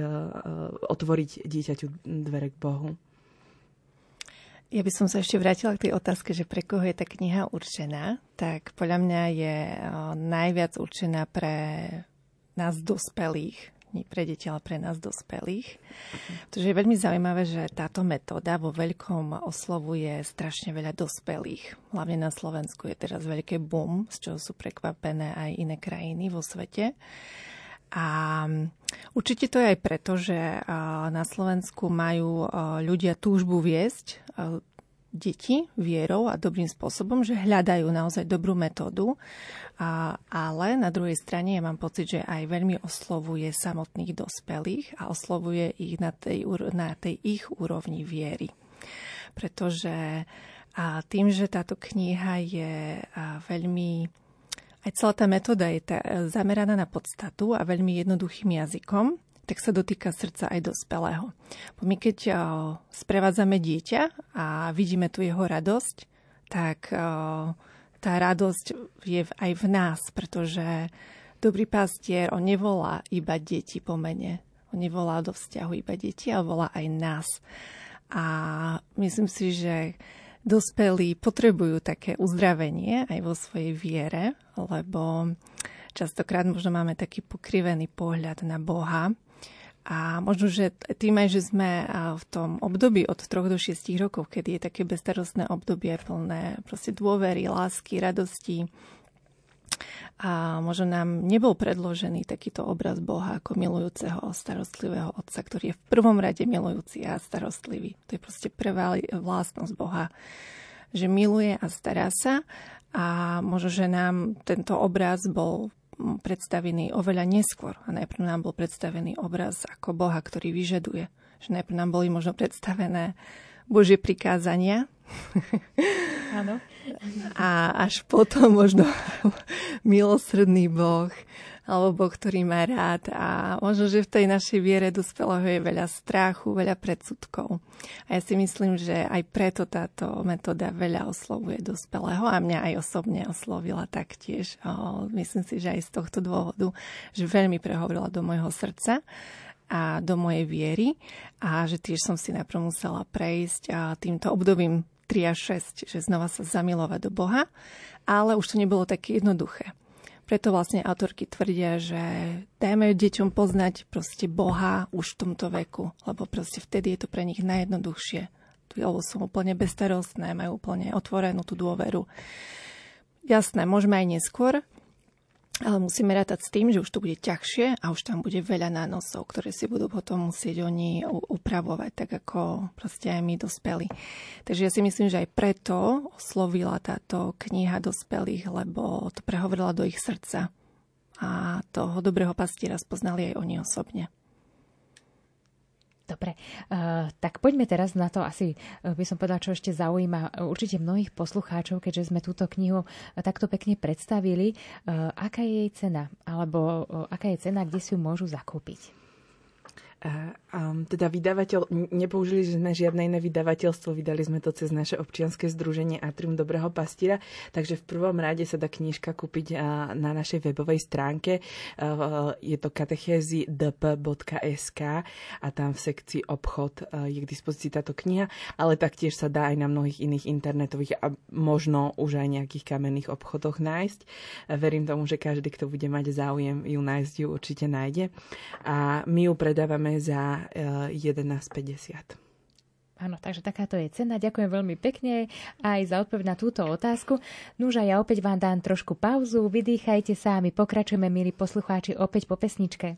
otvoriť dieťaťu dvere k Bohu. Ja by som sa ešte vrátila k tej otázke, že pre koho je tá kniha určená. Tak podľa mňa je najviac určená pre nás dospelých, nie pre deti, ale pre nás dospelých. Pretože je veľmi zaujímavé, že táto metóda vo veľkom oslovuje strašne veľa dospelých. Hlavne na Slovensku je teraz veľké boom, z čoho sú prekvapené aj iné krajiny vo svete. A určite to je aj preto, že na Slovensku majú ľudia túžbu viesť deti vierou a dobrým spôsobom, že hľadajú naozaj dobrú metódu. Ale na druhej strane ja mám pocit, že aj veľmi oslovuje samotných dospelých a oslovuje ich na tej, na tej ich úrovni viery. Pretože tým, že táto kniha je veľmi aj celá tá metóda je tá, zameraná na podstatu a veľmi jednoduchým jazykom, tak sa dotýka srdca aj dospelého. My keď uh, sprevádzame dieťa a vidíme tu jeho radosť, tak uh, tá radosť je aj v nás, pretože dobrý pastier, on nevolá iba deti po mene. On nevolá do vzťahu iba deti, ale volá aj nás. A myslím si, že dospelí potrebujú také uzdravenie aj vo svojej viere, lebo častokrát možno máme taký pokrivený pohľad na Boha. A možno, že tým aj, že sme v tom období od 3 do 6 rokov, kedy je také bezstarostné obdobie plné proste dôvery, lásky, radosti, a možno nám nebol predložený takýto obraz Boha ako milujúceho starostlivého otca, ktorý je v prvom rade milujúci a starostlivý. To je proste prvá vlastnosť Boha, že miluje a stará sa a možno, že nám tento obraz bol predstavený oveľa neskôr. A najprv nám bol predstavený obraz ako Boha, ktorý vyžaduje. Že najprv nám boli možno predstavené Božie prikázania. Áno. A až potom možno milosrdný Boh, alebo Boh, ktorý má rád a možno, že v tej našej viere dospelého je veľa strachu, veľa predsudkov. A ja si myslím, že aj preto táto metóda veľa oslovuje dospelého a mňa aj osobne oslovila taktiež. Myslím si, že aj z tohto dôvodu, že veľmi prehovorila do môjho srdca a do mojej viery a že tiež som si najprv musela prejsť týmto obdobím 3 a 6, že znova sa zamilovať do Boha, ale už to nebolo také jednoduché. Preto vlastne autorky tvrdia, že dajme deťom poznať proste Boha už v tomto veku, lebo proste vtedy je to pre nich najjednoduchšie. Lebo sú úplne bestarostné, majú úplne otvorenú tú dôveru. Jasné, môžeme aj neskôr, ale musíme rátať s tým, že už to bude ťažšie a už tam bude veľa nánosov, ktoré si budú potom musieť oni upravovať, tak ako proste aj my dospeli. Takže ja si myslím, že aj preto oslovila táto kniha dospelých, lebo to prehovorila do ich srdca. A toho dobrého pastiera spoznali aj oni osobne. Dobre, uh, tak poďme teraz na to, asi uh, by som povedala, čo ešte zaujíma uh, určite mnohých poslucháčov, keďže sme túto knihu takto pekne predstavili. Uh, aká je jej cena? Alebo uh, aká je cena, kde si ju môžu zakúpiť? Um, teda vydavateľ, nepoužili sme žiadne iné vydavateľstvo, vydali sme to cez naše občianske združenie Atrium Dobrého pastíra, takže v prvom rade sa dá knižka kúpiť na našej webovej stránke. Je to katechézy.dp.sk a tam v sekcii obchod je k dispozícii táto kniha, ale taktiež sa dá aj na mnohých iných internetových a možno už aj nejakých kamenných obchodoch nájsť. Verím tomu, že každý, kto bude mať záujem ju nájsť, ju určite nájde. A my ju predávame predávame za 11,50. Eh, Áno, takže takáto je cena. Ďakujem veľmi pekne aj za odpoveď na túto otázku. Nuž ja opäť vám dám trošku pauzu, vydýchajte sa a my pokračujeme, milí poslucháči, opäť po pesničke.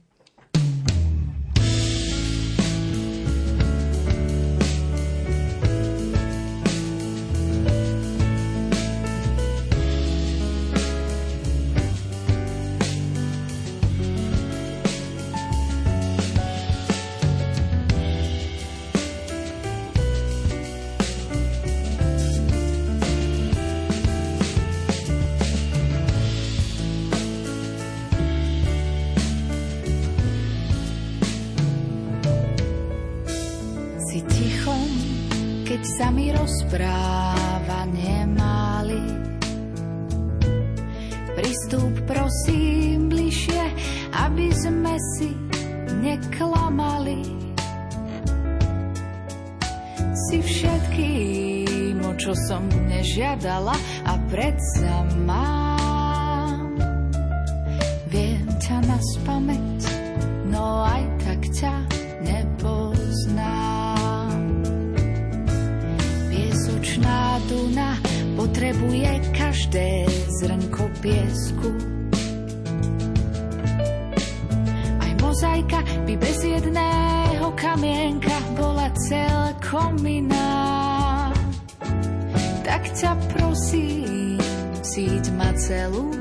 Žiadala celú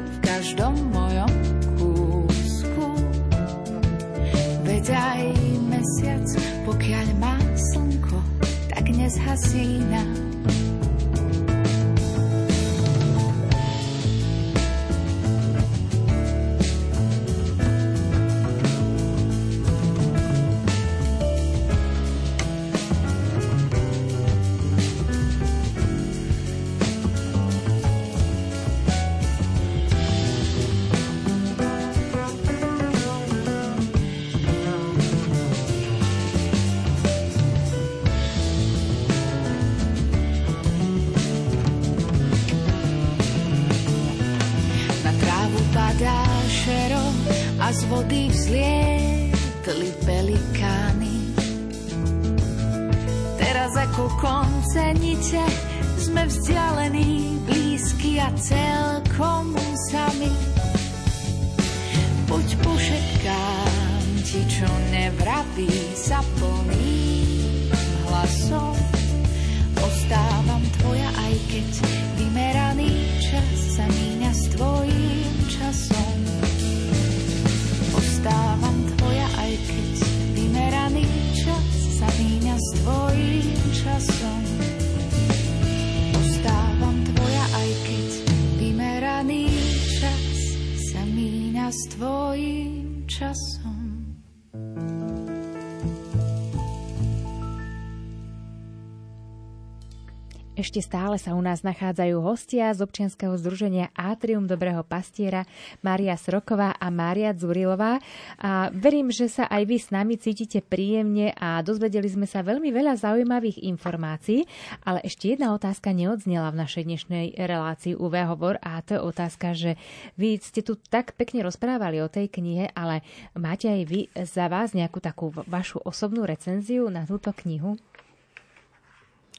Ešte stále sa u nás nachádzajú hostia z občianskeho združenia Atrium Dobrého pastiera Mária Sroková a Mária Zurilová. A verím, že sa aj vy s nami cítite príjemne a dozvedeli sme sa veľmi veľa zaujímavých informácií, ale ešte jedna otázka neodznela v našej dnešnej relácii UV Hovor a to je otázka, že vy ste tu tak pekne rozprávali o tej knihe, ale máte aj vy za vás nejakú takú vašu osobnú recenziu na túto knihu?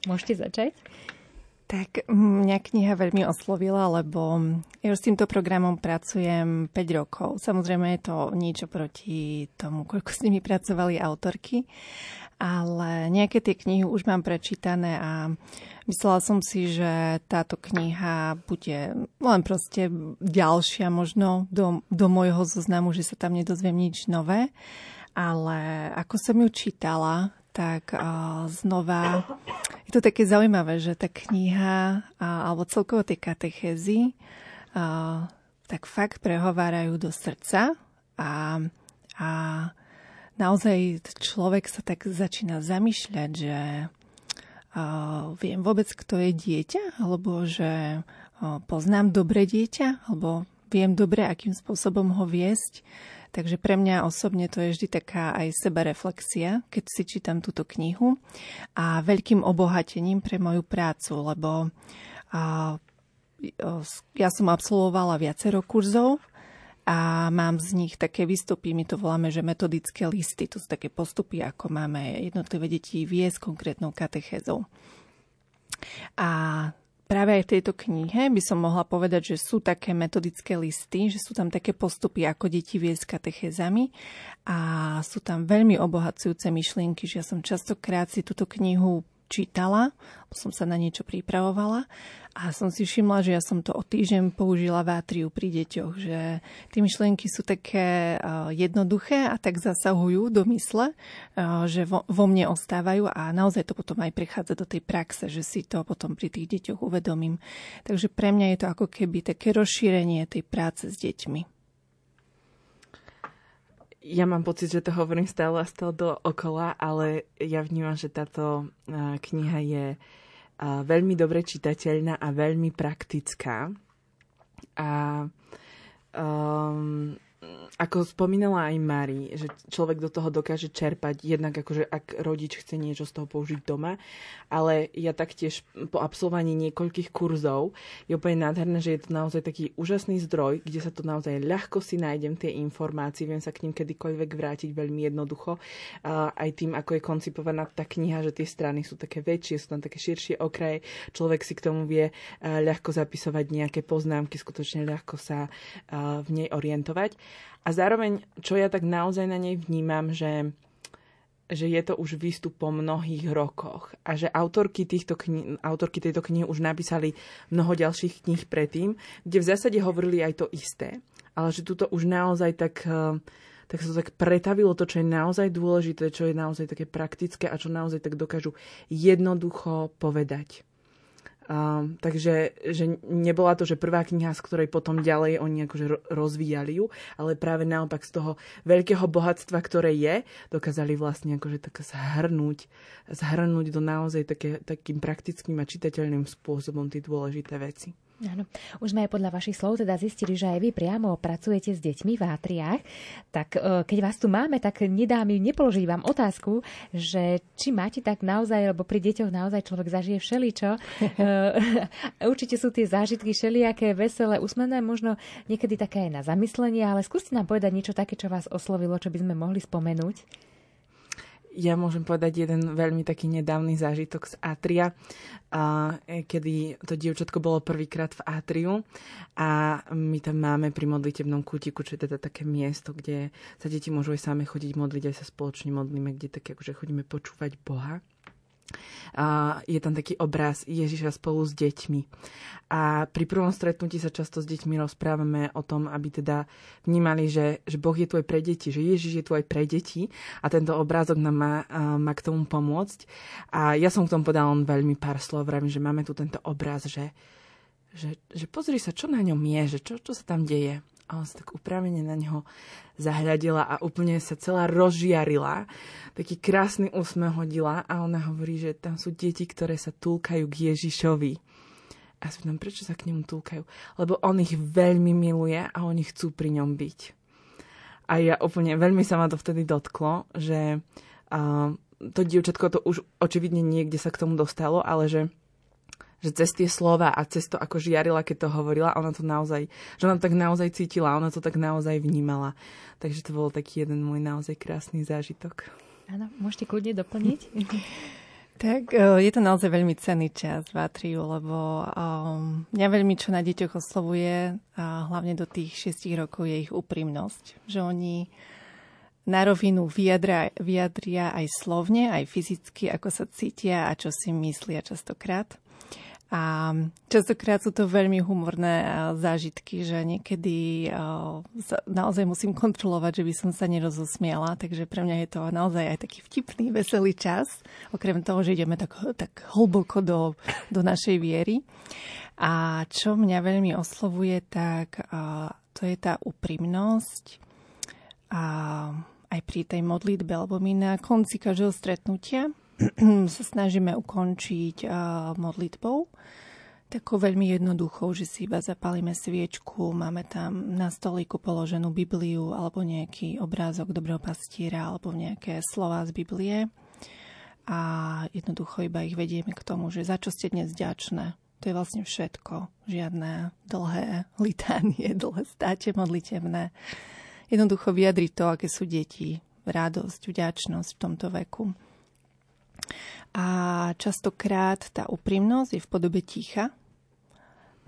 Môžete začať? Tak mňa kniha veľmi oslovila, lebo ja už s týmto programom pracujem 5 rokov. Samozrejme je to niečo proti tomu, koľko s nimi pracovali autorky, ale nejaké tie knihy už mám prečítané a myslela som si, že táto kniha bude len proste ďalšia možno do, do môjho zoznamu, že sa tam nedozviem nič nové. Ale ako som ju čítala, tak uh, znova je to také zaujímavé, že tá kniha alebo celkovo tie katechézy tak fakt prehovárajú do srdca a, a naozaj človek sa tak začína zamýšľať, že viem vôbec, kto je dieťa, alebo že poznám dobre dieťa, alebo viem dobre, akým spôsobom ho viesť. Takže pre mňa osobne to je vždy taká aj sebereflexia, keď si čítam túto knihu a veľkým obohatením pre moju prácu, lebo ja som absolvovala viacero kurzov a mám z nich také výstupy, my to voláme, že metodické listy, to sú také postupy, ako máme jednotlivé deti viesť konkrétnou katechézou. A Práve aj v tejto knihe by som mohla povedať, že sú také metodické listy, že sú tam také postupy, ako deti viesť katechézami a sú tam veľmi obohacujúce myšlienky, že ja som častokrát si túto knihu čítala, som sa na niečo pripravovala a som si všimla, že ja som to o týždeň použila v atriu pri deťoch, že tie myšlienky sú také jednoduché a tak zasahujú do mysle, že vo, vo mne ostávajú a naozaj to potom aj prechádza do tej praxe, že si to potom pri tých deťoch uvedomím. Takže pre mňa je to ako keby také rozšírenie tej práce s deťmi ja mám pocit, že to hovorím stále a stále do okola, ale ja vnímam, že táto kniha je veľmi dobre čitateľná a veľmi praktická. A um, ako spomínala aj Mari, že človek do toho dokáže čerpať, jednak akože ak rodič chce niečo z toho použiť doma, ale ja taktiež po absolvovaní niekoľkých kurzov je úplne nádherné, že je to naozaj taký úžasný zdroj, kde sa to naozaj ľahko si nájdem tie informácie, viem sa k ním kedykoľvek vrátiť veľmi jednoducho. Aj tým, ako je koncipovaná tá kniha, že tie strany sú také väčšie, sú tam také širšie okraje, človek si k tomu vie ľahko zapisovať nejaké poznámky, skutočne ľahko sa v nej orientovať. A zároveň, čo ja tak naozaj na nej vnímam, že že je to už výstup po mnohých rokoch a že autorky, týchto kni- autorky tejto knihy už napísali mnoho ďalších kníh predtým, kde v zásade hovorili aj to isté, ale že tuto už naozaj tak, eh, tak sa to tak pretavilo to, čo je naozaj dôležité, čo je naozaj také praktické a čo naozaj tak dokážu jednoducho povedať. Um, takže že nebola to, že prvá kniha, z ktorej potom ďalej oni akože rozvíjali ju, ale práve naopak z toho veľkého bohatstva, ktoré je, dokázali vlastne akože tak zhrnúť, zhrnúť do naozaj také, takým praktickým a čitateľným spôsobom tie dôležité veci. Áno. Už sme aj podľa vašich slov teda zistili, že aj vy priamo pracujete s deťmi v átriách. Tak e, keď vás tu máme, tak nedá mi nepoložiť vám otázku, že či máte tak naozaj, lebo pri deťoch naozaj človek zažije všeličo. E, určite sú tie zážitky všelijaké, veselé, úsmevné, možno niekedy také aj na zamyslenie, ale skúste nám povedať niečo také, čo vás oslovilo, čo by sme mohli spomenúť. Ja môžem povedať jeden veľmi taký nedávny zážitok z Atria, a, kedy to dievčatko bolo prvýkrát v Atriu a my tam máme pri modlitebnom kútiku, čo je teda také miesto, kde sa deti môžu aj same chodiť modliť, aj sa spoločne modlíme, kde tak akože chodíme počúvať Boha a je tam taký obraz Ježiša spolu s deťmi. A pri prvom stretnutí sa často s deťmi rozprávame o tom, aby teda vnímali, že, že Boh je tu aj pre deti, že Ježiš je tu aj pre deti a tento obrázok nám má, má k tomu pomôcť. A ja som k tomu podal len veľmi pár slov, vravím, že máme tu tento obraz, že, že, že pozri sa, čo na ňom je, že čo, čo sa tam deje. A on sa tak upravene na neho zahľadila a úplne sa celá rozžiarila. Taký krásny úsmev hodila a ona hovorí, že tam sú deti, ktoré sa túlkajú k Ježišovi. A ja spýtam, prečo sa k nemu túlkajú? Lebo on ich veľmi miluje a oni chcú pri ňom byť. A ja úplne, veľmi sa ma to vtedy dotklo, že uh, to dievčatko to už očividne niekde sa k tomu dostalo, ale že že cez tie slova a cez to, ako žiarila, keď to hovorila, ona to naozaj, že ona to tak naozaj cítila, ona to tak naozaj vnímala. Takže to bol taký jeden môj naozaj krásny zážitok. Áno, môžete kľudne doplniť? Tak e, je to naozaj veľmi cenný čas v Atriu, lebo um, mňa veľmi čo na deťoch oslovuje, a hlavne do tých 6 rokov, je ich úprimnosť. Že oni na rovinu vyjadria, vyjadria aj slovne, aj fyzicky, ako sa cítia a čo si myslia častokrát. A častokrát sú to veľmi humorné zážitky, že niekedy sa naozaj musím kontrolovať, že by som sa nerozosmiala, takže pre mňa je to naozaj aj taký vtipný, veselý čas, okrem toho, že ideme tak, tak hlboko do, do našej viery. A čo mňa veľmi oslovuje, tak to je tá úprimnosť a aj pri tej modlitbe, lebo my na konci každého stretnutia sa snažíme ukončiť modlitbou. Takou veľmi jednoduchou, že si iba zapálime sviečku, máme tam na stolíku položenú Bibliu alebo nejaký obrázok dobrého pastiera alebo nejaké slova z Biblie a jednoducho iba ich vedieme k tomu, že za čo ste dnes vďačné. To je vlastne všetko. Žiadne dlhé litánie, dlhé státe modlitevné. Jednoducho vyjadriť to, aké sú deti, radosť, vďačnosť v tomto veku. A častokrát tá úprimnosť je v podobe ticha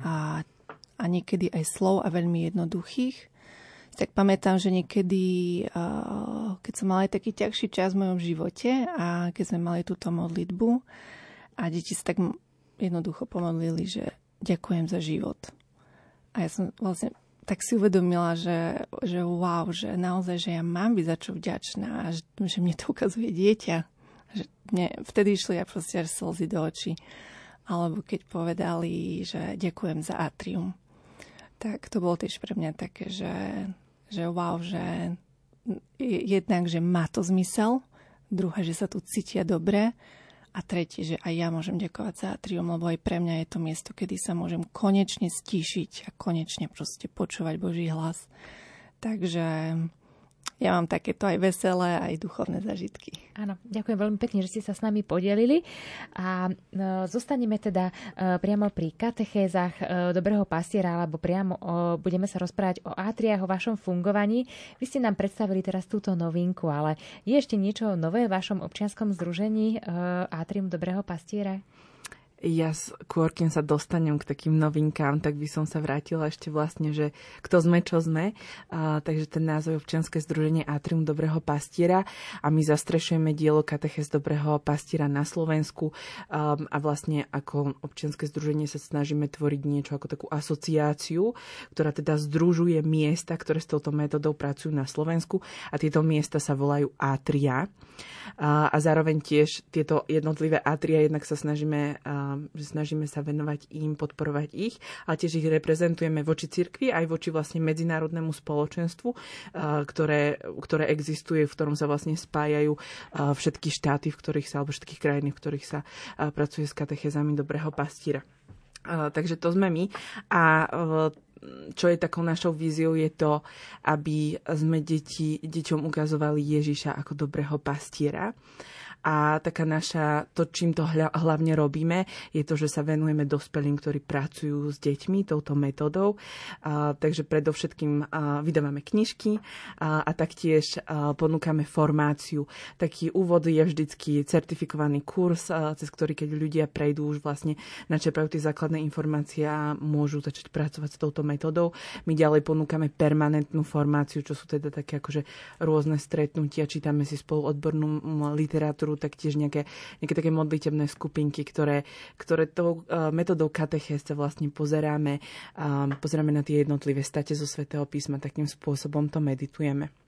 a, a niekedy aj slov a veľmi jednoduchých. Tak pamätám, že niekedy, keď som mala aj taký ťažší čas v mojom živote a keď sme mali túto modlitbu a deti sa tak jednoducho pomodlili, že ďakujem za život. A ja som vlastne tak si uvedomila, že, že wow, že naozaj, že ja mám byť za čo vďačná a že, že mne to ukazuje dieťa, že mne vtedy išli ja proste až slzy do očí. Alebo keď povedali, že ďakujem za atrium. Tak to bolo tiež pre mňa také, že, že wow, že jednak, že má to zmysel, druhé, že sa tu cítia dobre a tretie, že aj ja môžem ďakovať za atrium, lebo aj pre mňa je to miesto, kedy sa môžem konečne stíšiť a konečne proste počúvať Boží hlas. Takže ja mám takéto aj veselé, aj duchovné zažitky. Áno, ďakujem veľmi pekne, že ste sa s nami podelili a no, zostaneme teda e, priamo pri katechézach e, dobrého pastiera, alebo priamo o, budeme sa rozprávať o atriách, o vašom fungovaní. Vy ste nám predstavili teraz túto novinku, ale je ešte niečo nové v vašom občianskom združení e, Atrium dobrého pastiera? Ja skôr, kým sa dostanem k takým novinkám, tak by som sa vrátila ešte vlastne, že kto sme, čo sme. A, takže ten názov je občianske združenie Atrium Dobrého pastiera a my zastrešujeme dielo Kateches Dobrého pastiera na Slovensku a, a vlastne ako občianske združenie sa snažíme tvoriť niečo ako takú asociáciu, ktorá teda združuje miesta, ktoré s touto metodou pracujú na Slovensku a tieto miesta sa volajú Atria. A, a zároveň tiež tieto jednotlivé Atria jednak sa snažíme že snažíme sa venovať im, podporovať ich, ale tiež ich reprezentujeme voči cirkvi aj voči vlastne medzinárodnému spoločenstvu, ktoré, ktoré existuje, v ktorom sa vlastne spájajú všetky štáty, v ktorých sa, alebo všetky krajiny, v ktorých sa pracuje s katechezami dobrého pastíra. takže to sme my. A čo je takou našou víziou, je to, aby sme deti, deťom ukazovali Ježiša ako dobrého pastiera a taká naša, to čím to hlavne robíme, je to, že sa venujeme dospelým, ktorí pracujú s deťmi touto metodou. A, takže predovšetkým a, vydávame knižky a, a taktiež a, ponúkame formáciu. Taký úvod je vždycky certifikovaný kurz, a, cez ktorý keď ľudia prejdú už vlastne načerpajú tie základné informácie a môžu začať pracovať s touto metodou. My ďalej ponúkame permanentnú formáciu, čo sú teda také akože rôzne stretnutia, čítame si spolu odbornú literatúru, literatúru, taktiež nejaké, nejaké také modlitebné skupinky, ktoré, ktoré tou uh, metodou katechéze vlastne pozeráme, pozeráme na tie jednotlivé state zo svätého písma, takým spôsobom to meditujeme.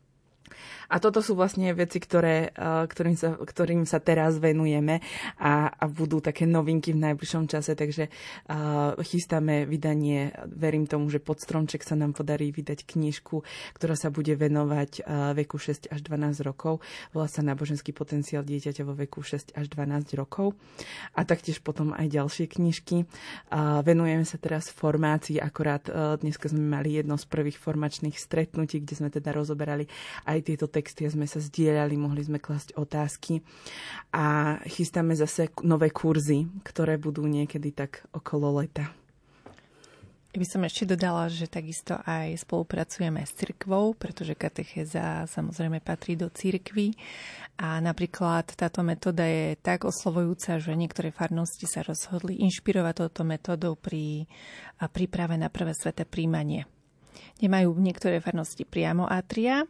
A toto sú vlastne veci, ktoré, ktorým, sa, ktorým sa teraz venujeme a, a budú také novinky v najbližšom čase, takže uh, chystáme vydanie, verím tomu, že pod stromček sa nám podarí vydať knižku, ktorá sa bude venovať uh, veku 6 až 12 rokov. Volá sa Náboženský potenciál dieťaťa vo veku 6 až 12 rokov. A taktiež potom aj ďalšie knižky. Uh, venujeme sa teraz formácii, akorát uh, dneska sme mali jedno z prvých formačných stretnutí, kde sme teda rozoberali aj tieto texty sme sa zdieľali, mohli sme klasť otázky a chystáme zase nové kurzy, ktoré budú niekedy tak okolo leta. Ja by som ešte dodala, že takisto aj spolupracujeme s cirkvou, pretože katechéza samozrejme patrí do cirkvy a napríklad táto metóda je tak oslovujúca, že niektoré farnosti sa rozhodli inšpirovať touto metódou pri príprave na prvé sveté príjmanie. Nemajú niektoré farnosti priamo atria,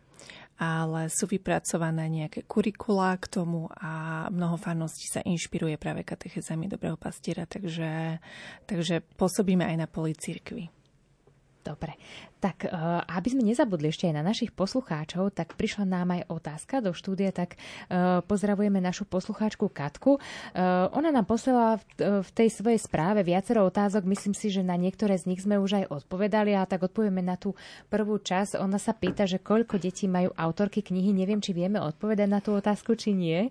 ale sú vypracované nejaké kurikulá k tomu a mnoho farností sa inšpiruje práve katechezami Dobrého pastiera, takže, takže pôsobíme aj na poli církvy. Dobre, tak eh, aby sme nezabudli ešte aj na našich poslucháčov, tak prišla nám aj otázka do štúdia, tak eh, pozdravujeme našu poslucháčku Katku. Eh, ona nám poslala v tej svojej správe viacero otázok, myslím si, že na niektoré z nich sme už aj odpovedali, a tak odpovieme na tú prvú časť. Ona sa pýta, že koľko detí majú autorky knihy, neviem, či vieme odpovedať na tú otázku, či nie.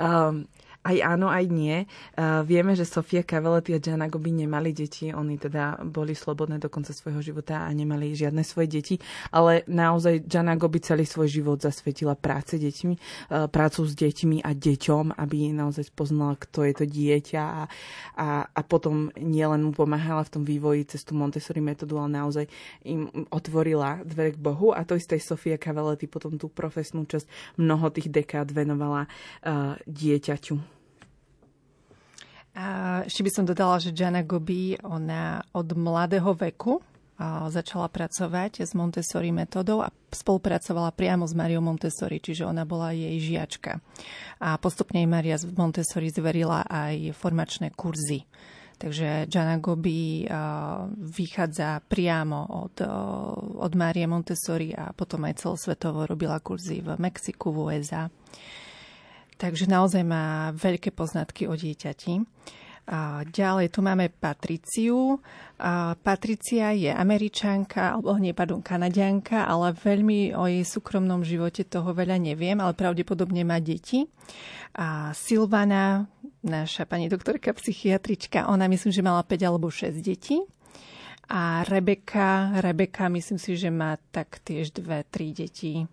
Um, aj áno, aj nie. Uh, vieme, že Sofia Cavaletti a Gianna Gobi nemali deti. Oni teda boli slobodné do konca svojho života a nemali žiadne svoje deti. Ale naozaj Gianna Gobi celý svoj život zasvetila práce deťmi, uh, prácu s deťmi a deťom, aby naozaj poznala, kto je to dieťa a, a, a potom nielen mu pomáhala v tom vývoji cez tú Montessori metódu, ale naozaj im otvorila dvere k Bohu. A to isté Sofia Cavaletti potom tú profesnú časť mnoho tých dekád venovala uh, dieťaťu. A ešte by som dodala, že Jana Gobi, ona od mladého veku začala pracovať s Montessori metodou a spolupracovala priamo s Mariou Montessori, čiže ona bola jej žiačka. A postupne jej Maria Montessori zverila aj formačné kurzy. Takže Gianna Gobi vychádza priamo od, od Marie Montessori a potom aj celosvetovo robila kurzy v Mexiku, v USA. Takže naozaj má veľké poznatky o dieťati. A ďalej tu máme Patriciu. A Patricia je američanka, alebo nie, pardon, kanadianka, ale veľmi o jej súkromnom živote toho veľa neviem, ale pravdepodobne má deti. A Silvana, naša pani doktorka psychiatrička, ona myslím, že mala 5 alebo 6 detí. A Rebeka, Rebeka myslím si, že má tak tiež dve, tri deti.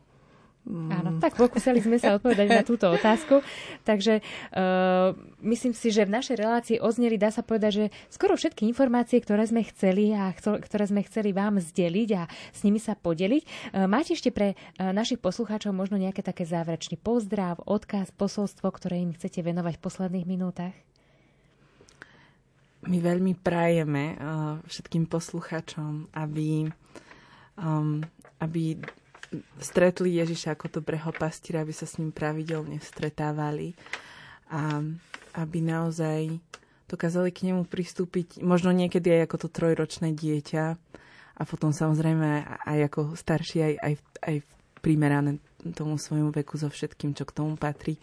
Áno, mm. tak pokúsili sme sa odpovedať na túto otázku. Takže uh, myslím si, že v našej relácii ozneli, dá sa povedať, že skoro všetky informácie, ktoré sme chceli a ktoré sme chceli vám zdeliť a s nimi sa podeliť. Uh, máte ešte pre uh, našich poslucháčov možno nejaké také záverečný pozdrav, odkaz, posolstvo, ktoré im chcete venovať v posledných minútach? My veľmi prajeme uh, všetkým poslucháčom, aby, um, aby stretli Ježiša ako dobrého pastiera, aby sa s ním pravidelne stretávali a aby naozaj dokázali k nemu pristúpiť možno niekedy aj ako to trojročné dieťa a potom samozrejme aj ako starší, aj, aj, aj primerané tomu svojmu veku so všetkým, čo k tomu patrí.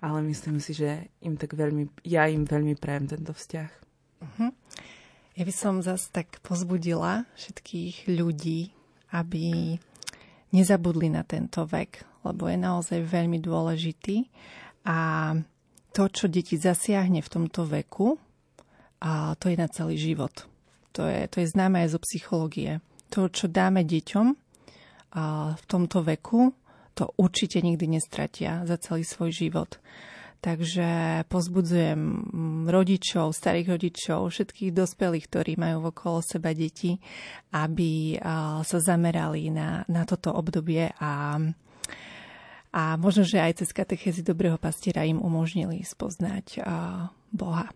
Ale myslím si, že im tak veľmi, ja im veľmi prajem tento vzťah. Uh-huh. Ja by som zase tak pozbudila všetkých ľudí, aby nezabudli na tento vek, lebo je naozaj veľmi dôležitý a to, čo deti zasiahne v tomto veku, a to je na celý život. To je, to je známe aj zo psychológie. To, čo dáme deťom a v tomto veku, to určite nikdy nestratia za celý svoj život. Takže pozbudzujem rodičov, starých rodičov, všetkých dospelých, ktorí majú okolo seba deti, aby sa zamerali na, na toto obdobie a, a možno, že aj cez katechézy dobrého pastiera im umožnili spoznať Boha.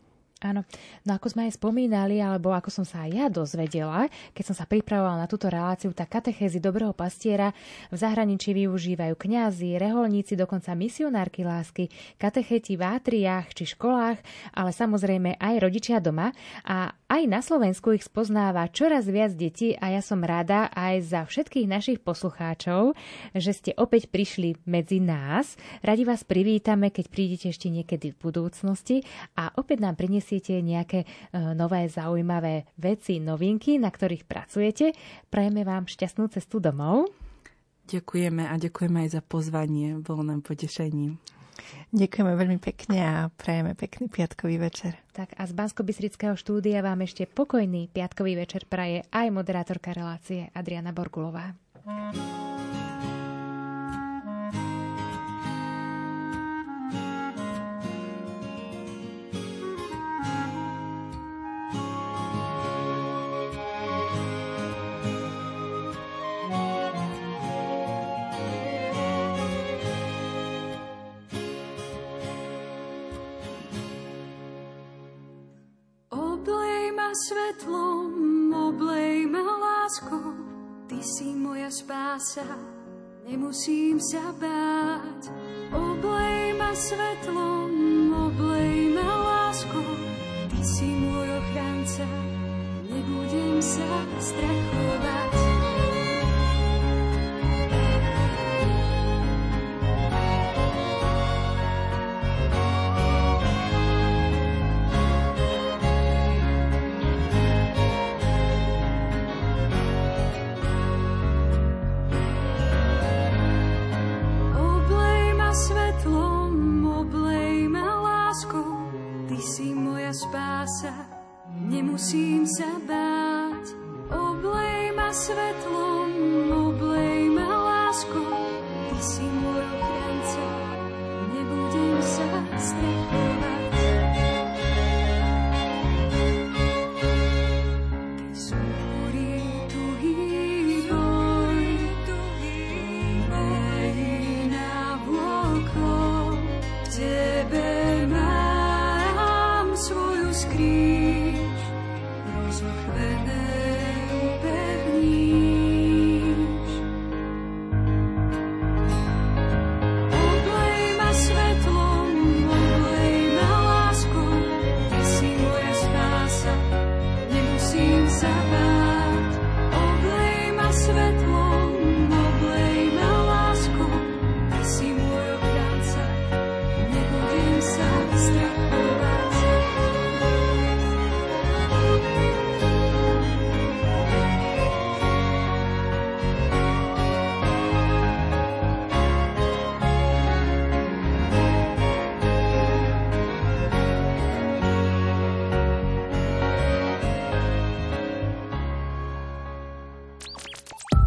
Áno, no ako sme aj spomínali, alebo ako som sa aj ja dozvedela, keď som sa pripravovala na túto reláciu, tak katechézy dobrého pastiera v zahraničí využívajú kňazi, reholníci, dokonca misionárky lásky, katecheti v átriách či školách, ale samozrejme aj rodičia doma. A aj na Slovensku ich spoznáva čoraz viac detí a ja som rada aj za všetkých našich poslucháčov, že ste opäť prišli medzi nás. Radi vás privítame, keď prídete ešte niekedy v budúcnosti. A opäť nám priniesie prinesíte nejaké e, nové zaujímavé veci, novinky, na ktorých pracujete. Prajeme vám šťastnú cestu domov. Ďakujeme a ďakujeme aj za pozvanie. Bolo nám potešením. Ďakujeme veľmi pekne a prajeme pekný piatkový večer. Tak a z bansko štúdia vám ešte pokojný piatkový večer praje aj moderátorka relácie Adriana Borgulová. Svetlom, oblej ma láskou, Ty si moja spása, nemusím sa báť. Oblej ma svetlom, oblej ma